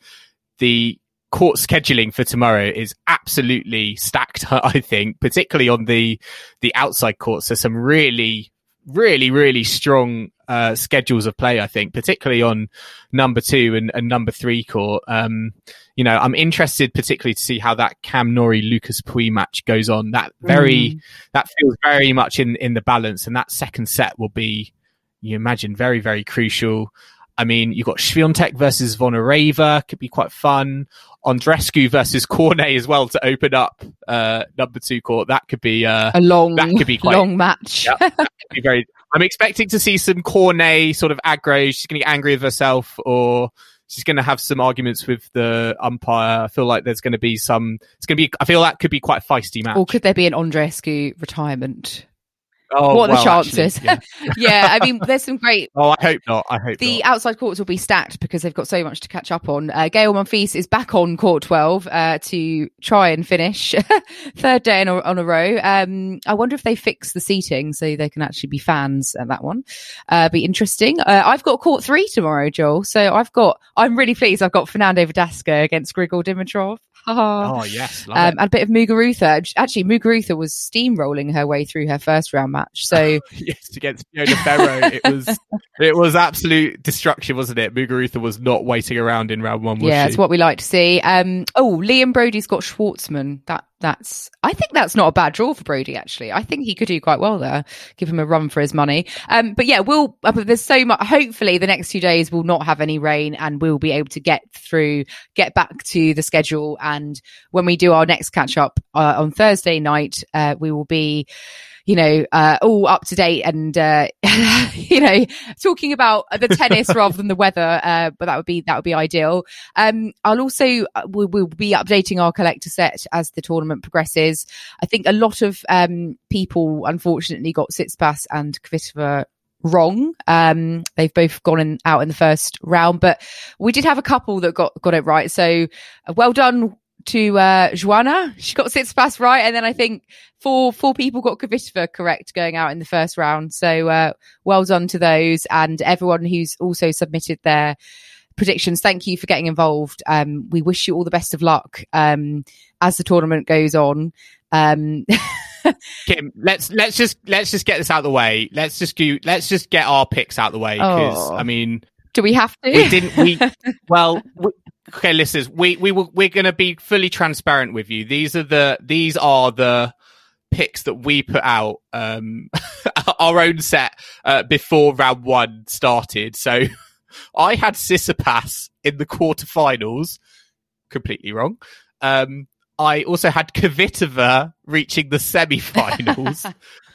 the court scheduling for tomorrow is absolutely stacked. I think, particularly on the the outside courts. There's some really, really, really strong uh, schedules of play. I think, particularly on number two and, and number three court. Um, you know, I'm interested particularly to see how that Cam Norrie Lucas Pouille match goes on. That very Mm. that feels very much in in the balance, and that second set will be, you imagine, very very crucial. I mean, you've got Swiatek versus Zvonareva, could be quite fun. Andreescu versus Cornet as well to open up uh, number two court. That could be uh, A long, That could be quite- long match. Yeah. could be very. I'm expecting to see some Cornet sort of aggro. She's going to get angry with herself, or she's going to have some arguments with the umpire. I feel like there's going to be some. It's going to be. I feel that could be quite a feisty match. or could there be an Andreescu retirement? Oh, what are the well, chances? actually, yeah. yeah, I mean, there's some great Oh, I hope not. I hope The not. outside courts will be stacked because they've got so much to catch up on. Uh, Gaël Monfils is back on court 12 uh, to try and finish third day on a, on a row. Um, I wonder if they fix the seating so they can actually be fans at that one. Uh, be interesting. Uh, I've got court three tomorrow, Joel. So I've got, I'm really pleased. I've got Fernando Verdasco against Grigor Dimitrov. Oh yes, love Um, and a bit of Muguruza. Actually, Muguruza was steamrolling her way through her first round match. So yes, against Fiona Ferro, it was it was absolute destruction, wasn't it? Muguruza was not waiting around in round one. Was yeah, she? it's what we like to see. Um, oh, Liam Broady's got Schwartzman. That that's. I think that's not a bad draw for Broady. Actually, I think he could do quite well there. Give him a run for his money. Um, but yeah, we'll. Uh, there's so much. Hopefully, the next two days will not have any rain, and we'll be able to get through, get back to the schedule. And when we do our next catch up uh, on Thursday night, uh, we will be you know, uh, all up to date and, uh, you know, talking about the tennis rather than the weather. Uh, but that would be, that would be ideal. Um, I'll also, uh, we'll, we'll be updating our collector set as the tournament progresses. I think a lot of, um, people unfortunately got Tsitsipas and Kvitova wrong. Um, they've both gone in, out in the first round, but we did have a couple that got, got it right. So uh, well done to, uh, Joanna. She got Tsitsipas right. And then I think four, four people got Kvitova correct going out in the first round. So, uh, well done to those and everyone who's also submitted their predictions. Thank you for getting involved. Um, we wish you all the best of luck, um, as the tournament goes on. Um, Kim, let's let's just let's just get this out of the way. Let's just do let's just get our picks out of the way because Oh. I mean do we have to? we didn't we well we, okay listeners we we we're going to be fully transparent with you. These are the these are the picks that we put out um our own set uh, before round 1 started. So I had Tsitsipas in the quarterfinals completely wrong. Um I also had Kvitova reaching the semi-finals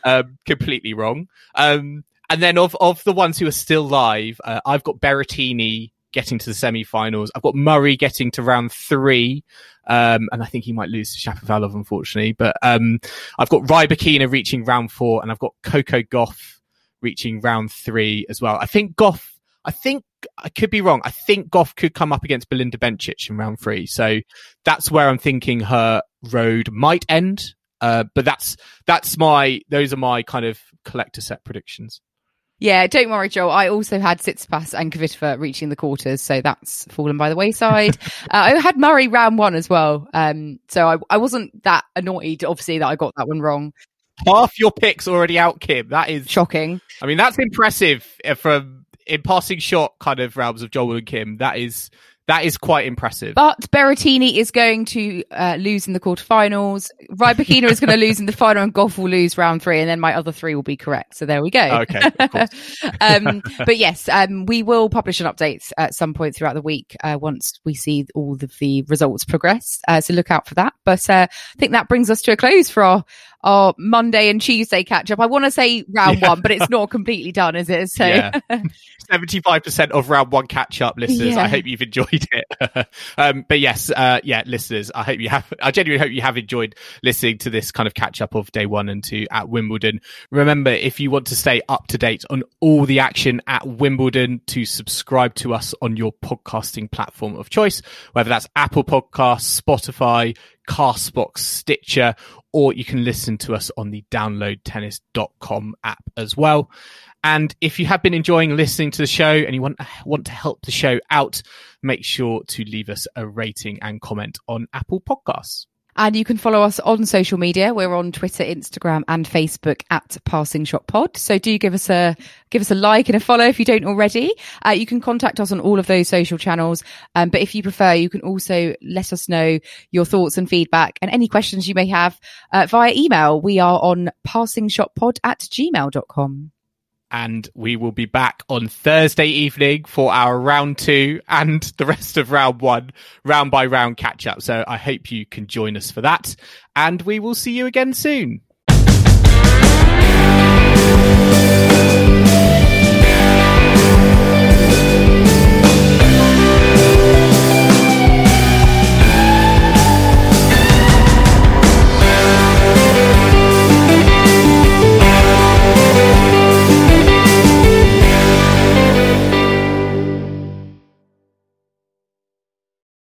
um, completely wrong. Um, and then of of the ones who are still live, uh, I've got Berrettini getting to the semi-finals. I've got Murray getting to round three, um, and I think he might lose to Shapovalov, unfortunately. But um, I've got Rybakina reaching round four, and I've got Coco Gauff reaching round three as well. I think Gauff. I think I could be wrong. I think Gauff could come up against Belinda Bencic in round three. So that's where I'm thinking her road might end. Uh, but that's that's my those are my kind of collector set predictions. Yeah, don't worry, Joel. I also had Tsitsipas and Kvitova reaching the quarters, so that's fallen by the wayside. uh, I had Murray round one as well, um, so I, I wasn't that annoyed, obviously, that I got that one wrong. Half your picks already out, Kim. That is, Shocking. I mean, that's impressive uh, from in passing shot kind of realms of Joel and Kim. That is that is quite impressive. But Berrettini is going to uh, lose in the quarterfinals. Rybakina is going to lose in the final, and Gauff will lose round three, and then my other three will be correct. So there we go. Okay, of course. um, but yes, um, we will publish an update at some point throughout the week uh, once we see all of the results progress. Uh, so look out for that. But uh, I think that brings us to a close for our our Monday and Tuesday catch up. I want to say round Yeah. one, but it's not completely done, is it? So Yeah. Seventy-five percent of round one catch-up listeners. Yeah. I hope you've enjoyed it. um, but yes, uh, yeah, listeners, I hope you have. I genuinely hope you have enjoyed listening to this kind of catch-up of day one and two at Wimbledon. Remember, if you want to stay up to date on all the action at Wimbledon, to subscribe to us on your podcasting platform of choice, whether that's Apple Podcasts, Spotify, Castbox, Stitcher, or you can listen to us on the downloadtennis.com app as well. And if you have been enjoying listening to the show and you want want to help the show out, make sure to leave us a rating and comment on Apple Podcasts. And you can follow us on social media. We're on Twitter, Instagram, and Facebook at Passing Shot Pod. So do give us a give us a like and a follow if you don't already. Uh, you can contact us on all of those social channels. Um, but if you prefer, you can also let us know your thoughts and feedback and any questions you may have uh, via email. We are on passingshotpod at gmail.com. And we will be back on Thursday evening for our round two and the rest of round one, round by round catch up. So I hope you can join us for that. And we will see you again soon.